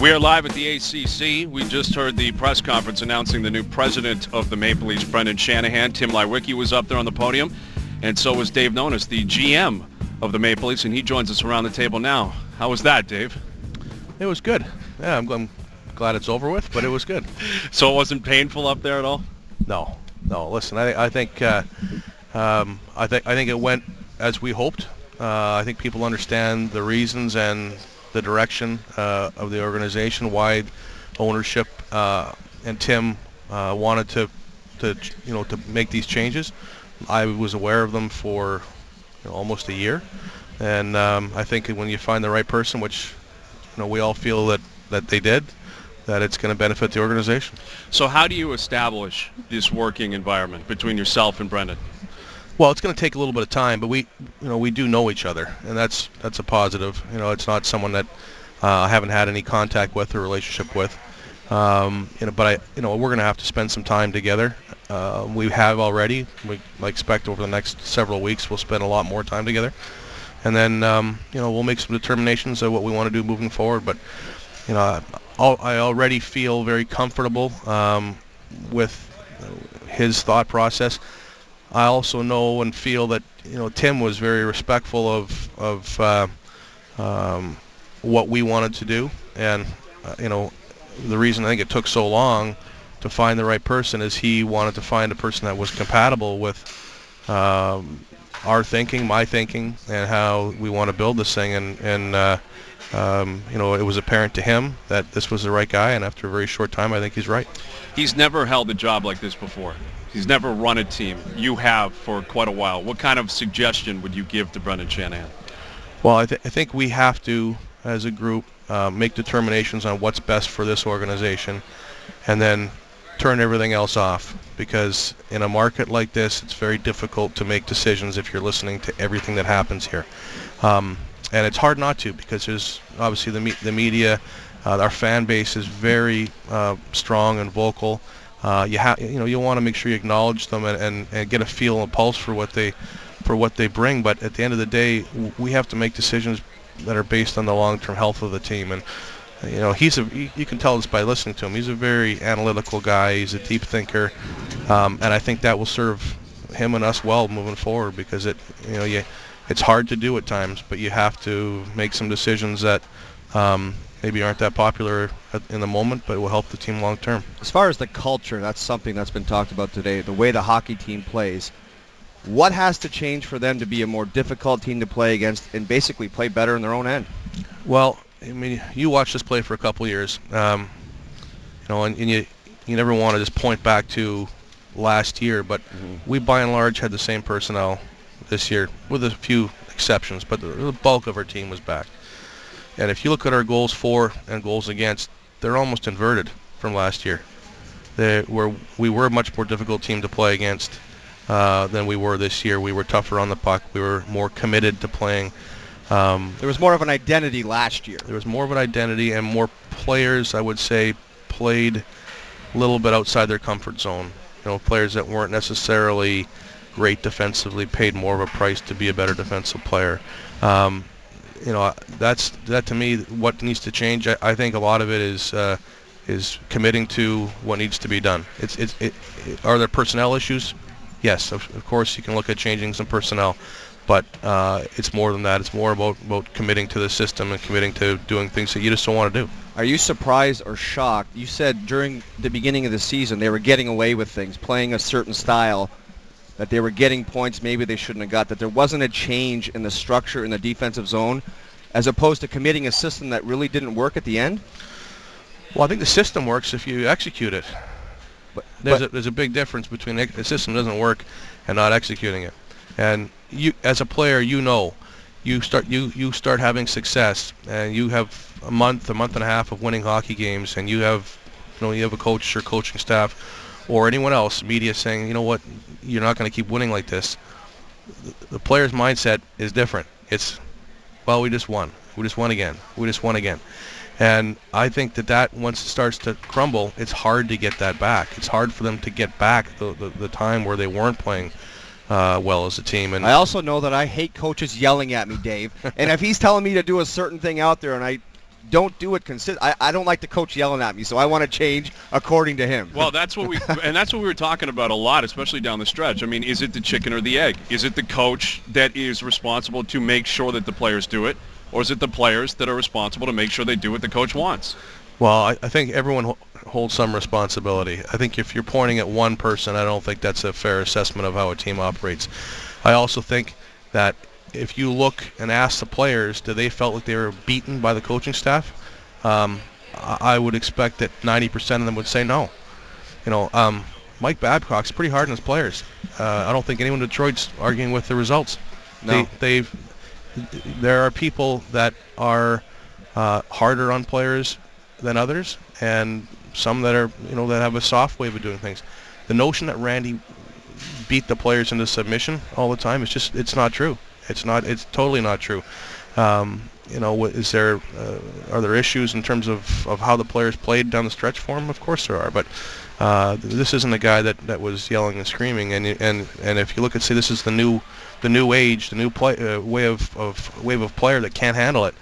We are live at the ACC. We just heard the press conference announcing the new president of the Maple Leafs, Brendan Shanahan. Tim Leiweke was up there on the podium, and so was Dave Nonis, the GM of the Maple Leafs, and he joins us around the table now. How was that, Dave? It was good. Yeah, I'm, I'm glad it's over with, but it was good. so it wasn't painful up there at all? No, no. Listen, I, I think uh, um, I think I think it went as we hoped. Uh, I think people understand the reasons and the direction uh, of the organization, why ownership uh, and Tim uh, wanted to, to, you know, to make these changes. I was aware of them for you know, almost a year, and um, I think when you find the right person, which you know we all feel that that they did, that it's going to benefit the organization. So how do you establish this working environment between yourself and Brendan? Well, it's going to take a little bit of time, but we, you know, we do know each other, and that's that's a positive. You know, it's not someone that uh, I haven't had any contact with or relationship with. Um, you know, but I, you know, we're going to have to spend some time together. Uh, we have already. We I expect over the next several weeks we'll spend a lot more time together, and then um, you know we'll make some determinations of what we want to do moving forward. But you know, I, I already feel very comfortable um, with his thought process. I also know and feel that you know Tim was very respectful of of uh, um, what we wanted to do, and uh, you know the reason I think it took so long to find the right person is he wanted to find a person that was compatible with um, our thinking, my thinking, and how we want to build this thing. And and uh, um, you know it was apparent to him that this was the right guy, and after a very short time, I think he's right. He's never held a job like this before. He's never run a team. You have for quite a while. What kind of suggestion would you give to Brendan Shanahan? Well, I, th- I think we have to, as a group, uh, make determinations on what's best for this organization, and then turn everything else off. Because in a market like this, it's very difficult to make decisions if you're listening to everything that happens here. Um, and it's hard not to because there's obviously the, me- the media, uh, our fan base is very uh, strong and vocal uh, you have you know you want to make sure you acknowledge them and, and, and get a feel and pulse for what they for what they bring. But at the end of the day, we have to make decisions that are based on the long-term health of the team. And you know he's a you can tell this by listening to him. He's a very analytical guy. He's a deep thinker, um, and I think that will serve him and us well moving forward because it you know you it's hard to do at times, but you have to make some decisions that um, maybe aren't that popular in the moment, but it will help the team long term. As far as the culture, that's something that's been talked about today. The way the hockey team plays. What has to change for them to be a more difficult team to play against and basically play better in their own end? Well, I mean, you watch this play for a couple years, um, you know, and, and, you you never want to just point back to last year, but mm-hmm. we by and large had the same personnel this year, with a few exceptions, but the, the bulk of our team was back. And if you look at our goals for and goals against, they're almost inverted from last year. They were we were a much more difficult team to play against uh, than we were this year. We were tougher on the puck. We were more committed to playing. Um, there was more of an identity last year. There was more of an identity, and more players, I would say, played a little bit outside their comfort zone. You know, players that weren't necessarily great defensively paid more of a price to be a better defensive player. Um, you know, that's that to me what needs to change. I, I think a lot of it is uh, is committing to what needs to be done. It's, it's it, it, are there personnel issues? Yes, of, of, course you can look at changing some personnel, but uh, it's more than that. It's more about about committing to the system and committing to doing things that you just don't want to do. Are you surprised or shocked? You said during the beginning of the season they were getting away with things, playing a certain style that they were getting points maybe they shouldn't have got, that there wasn't a change in the structure in the defensive zone, as opposed to committing a system that really didn't work at the end? Well, I think the system works if you execute it. But, there's, but, a, there's a big difference between the system doesn't work and not executing it. And you, as a player, you know, you start you you start having success, and you have a month, a month and a half of winning hockey games, and you have, you know, you have a coach or coaching staff or anyone else, media saying, you know what, you're not going to keep winning like this. The player's mindset is different. It's, well, we just won. We just won again. We just won again. And I think that that once it starts to crumble, it's hard to get that back. It's hard for them to get back the, the, the time where they weren't playing uh, well as a team. And I also know that I hate coaches yelling at me, Dave. and if he's telling me to do a certain thing out there and I don't do it consist. I, I don't like the coach yelling at me, so I want to change according to him. Well, that's what we and that's what we were talking about a lot, especially down the stretch. I mean, is it the chicken or the egg? Is it the coach that is responsible to make sure that the players do it, or is it the players that are responsible to make sure they do what the coach wants? Well, I, I think everyone ho- holds some responsibility. I think if you're pointing at one person, I don't think that's a fair assessment of how a team operates. I also think that if you look and ask the players, do they felt like they were beaten by the coaching staff? Um, I would expect that 90% of them would say no. You know, um, Mike Babcock's pretty hard on his players. Uh, I don't think anyone in Detroit's arguing with the results. No. They, they've there are people that are uh, harder on players than others, and some that are you know that have a soft way of doing things. The notion that Randy beat the players into submission all the time is just it's not true. It's not. It's totally not true. Um, you know, is there uh, are there issues in terms of, of how the players played down the stretch for him? Of course there are, but uh, this isn't a guy that, that was yelling and screaming. And and and if you look and say this is the new the new age, the new play uh, way of, of wave of player that can't handle it,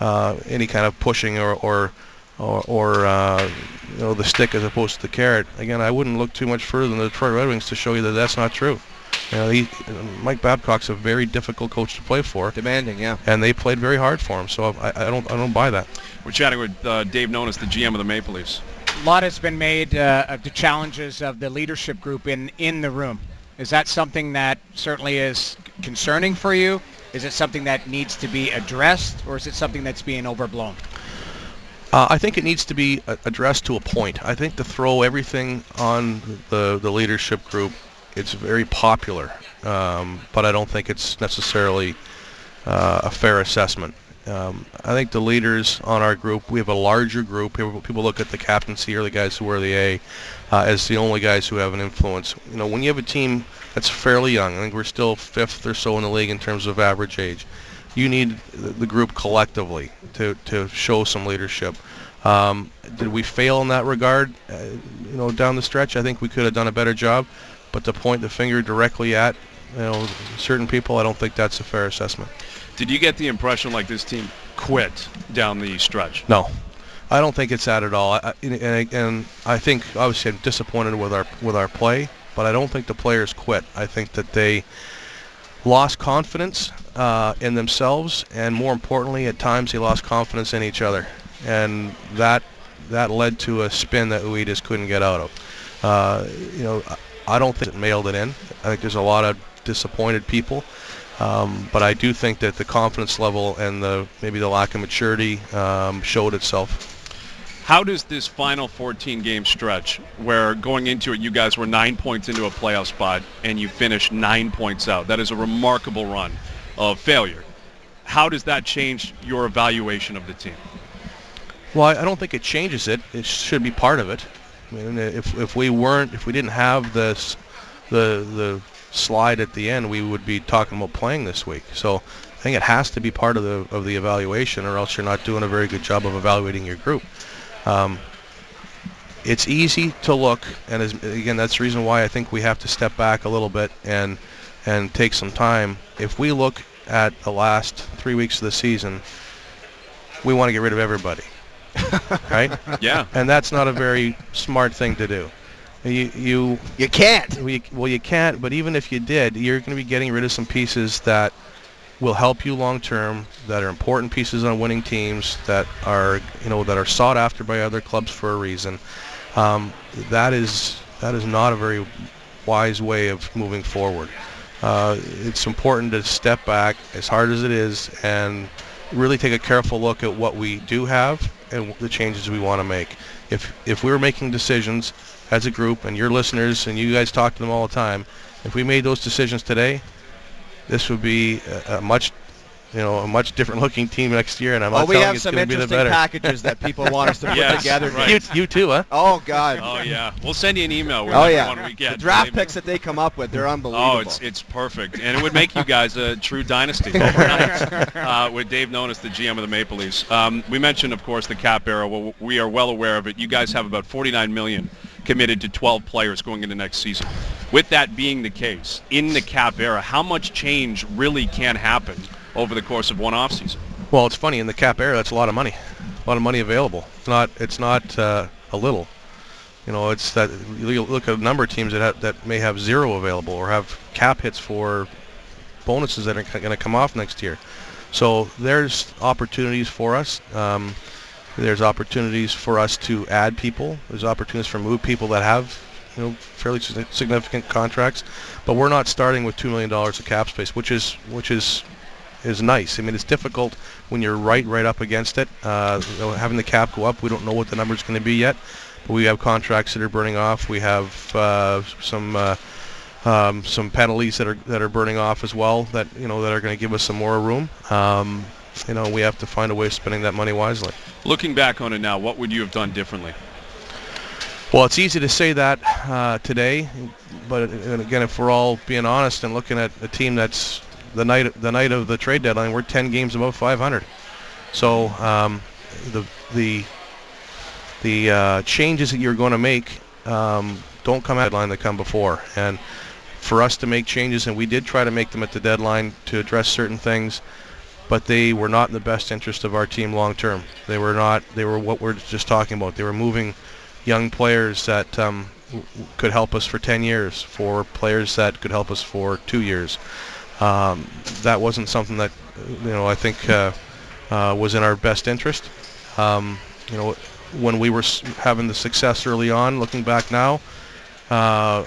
uh, any kind of pushing or or or, or uh, you know the stick as opposed to the carrot. Again, I wouldn't look too much further than the Detroit Red Wings to show you that that's not true. You know, he, Mike Babcock's a very difficult coach to play for, Demanding, yeah. and they played very hard for him. So I, I don't I don't buy that. We're chatting with uh, Dave Nonis, the GM of the Maple Leafs. A lot has been made uh, of the challenges of the leadership group in, in the room. Is that something that certainly is concerning for you? Is it something that needs to be addressed, or is it something that's being overblown? Uh, I think it needs to be addressed to a point. I think to throw everything on the the leadership group, it's very popular, um, but I don't think it's necessarily uh, a fair assessment. Um, I think the leaders on our group, we have a larger group. People, people look at the captaincy or the guys who wear the A uh, as the only guys who have an influence. You know, when you have a team that's fairly young, I think we're still fifth or so in the league in terms of average age. You need the group collectively to, to show some leadership. Um, did we fail in that regard? Uh, you know, down the stretch, I think we could have done a better job. But to point the finger directly at you know certain people, I don't think that's a fair assessment. Did you get the impression like this team quit down the stretch? No, I don't think it's that at all. I, I- and, and, and I think obviously I'm disappointed with our with our play, but I don't think the players quit. I think that they lost confidence uh, in themselves, and more importantly, at times they lost confidence in each other, and that that led to a spin that we just couldn't get out of. Uh, you know, I- don't think it mailed it in. I think there's a lot of disappointed people. Um, but I do think that the confidence level and the maybe the lack of maturity um, showed itself. How does this final 14 game stretch, where going into it you guys were nine points into a playoff spot and you finished nine points out, that is a remarkable run of failure. How does that change your evaluation of the team? Well, I, don't think it changes it. It should be part of it. I mean, if if we weren't, if we didn't have this, the the slide at the end, we would be talking about playing this week. So I think it has to be part of the of the evaluation, or else you're not doing a very good job of evaluating your group. Um, it's easy to look, and as, again, that's the reason why I think we have to step back a little bit and and take some time. If we look at the last three weeks of the season, we want to get rid of everybody, right? Yeah. and that's not a very smart thing to do. You, you, You can't. well, you, well, you can't. But even if you did, you're going to be getting rid of some pieces that will help you long term, that are important pieces on winning teams, that are, you know, that are sought after by other clubs for a reason. Um, that is that is not a very wise way of moving forward. Uh, it's important to step back, as hard as it is, and really take a careful look at what we do have and the changes we want to make. If if we were making decisions as a group, and your listeners and you guys talk to them all the time, if we made those decisions today, this would be a, a much, you know, a much different looking team next year. And I'm not we telling you it's going to be the better. we have some interesting better. packages that people want us to put Yes, together. right. You, you too, huh? Oh God. Oh yeah. We'll send you an email with Oh yeah. one we get. The draft picks that they come up with, they're unbelievable. Oh, it's it's perfect, and it would make you guys a true dynasty overnight. uh, with Dave Nonis, the GM of the Maple Leafs. Um, we mentioned, of course, the cap era. Well, we are well aware of it. You guys have about 49 million committed to 12 players going into next season. With that being the case, in the cap era, how much change really can happen over the course of one offseason? Well, it's funny in the cap era. That's a lot of money. a lot of money available. It's not it's not uh, a little. You know, it's that you look at a number of teams that have, that may have zero available or have cap hits for bonuses that are going to come off next year. So there's opportunities for us. Um, there's opportunities for us to add people. There's opportunities for move people that have you know fairly significant contracts, but we're not starting with two million dollars of cap space, which is which is is nice. I mean, it's difficult when you're right right up against it. Uh, you know, having the cap go up, we don't know what the number is going to be yet. But we have contracts that are burning off. We have uh, some. Uh, um, some penalties that are that are burning off as well that you know that are going to give us some more room. Um, you know, we have to find a way of spending that money wisely. Looking back on it now, what would you have done differently? Well, it's easy to say that uh, today, but again, if we're all being honest and looking at a team that's the night the night of the trade deadline, we're 10 games above 500. So um, the the the uh, changes that you're going to make um, don't come at the deadline; they come before. And for us to make changes, and we did try to make them at the deadline to address certain things, but they were not in the best interest of our team long term. They were not. They were what we're just talking about. They were moving young players that um, could help us for 10 years, for players that could help us for two years. Um, that wasn't something that you know I think uh, uh, was in our best interest. Um, you know, when we were having the success early on, looking back now, uh,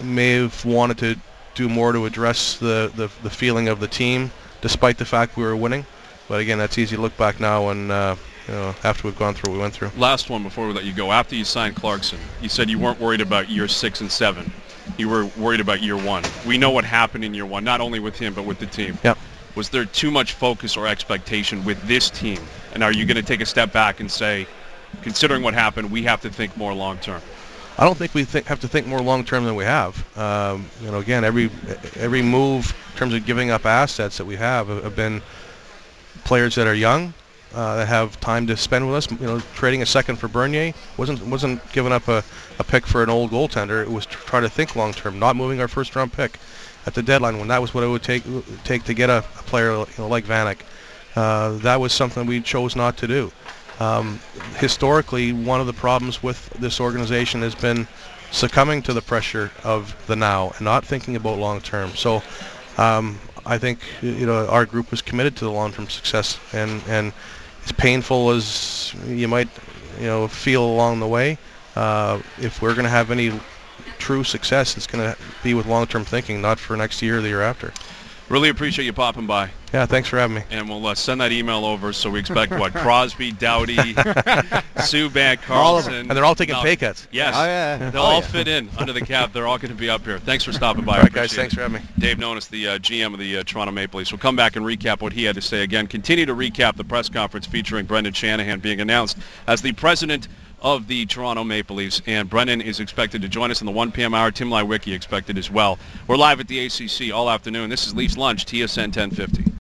may have wanted to do more to address the, the, the, feeling of the team, despite the fact we were winning. But again, that's easy to look back now and uh, you know, after we've gone through what we went through. Last one before we let you go. After you signed Clarkson, you said you weren't worried about year six and seven. You were worried about year one. We know what happened in year one, not only with him but with the team. Yep. Was there too much focus or expectation with this team? And are you going to take a step back and say, considering what happened, we have to think more long term? I don't think we th- have to think more long term than we have. Um, you know, again, every every move in terms of giving up assets that we have have been players that are young, uh, that have time to spend with us. You know, trading a second for Bernier wasn't wasn't giving up a, a pick for an old goaltender. It was to try to think long term, not moving our first round pick at the deadline when that was what it would take take to get a, a player you know, like Vanek. Uh, that was something we chose not to do. Um, historically, one of the problems with this organization has been succumbing to the pressure of the now and not thinking about long term. So um, I think you know our group was committed to the long-term success, and and as painful as you might you know feel along the way, uh, if we're going to have any true success, it's going to be with long-term thinking, not for next year or the year after. Really appreciate you popping by. Yeah, thanks for having me. And we'll uh, send that email over. So we expect what Crosby, Doughty, Subban, Karlsson, and they're all taking no, pay cuts. Yes, oh, yeah. they'll oh, all yeah. fit in under the cap. They're all going to be up here. Thanks for stopping by. All right, guys, thanks it. for having me. Dave Nonis, the uh, GM of the uh, Toronto Maple Leafs. We'll come back and recap what he had to say again. Continue to recap the press conference featuring Brendan Shanahan being announced as the president of the Toronto Maple Leafs. And Brendan is expected to join us in the 1 p.m. hour. Tim Leiweke expected as well. We're live at the ACC all afternoon. This is Leafs Lunch, TSN 1050.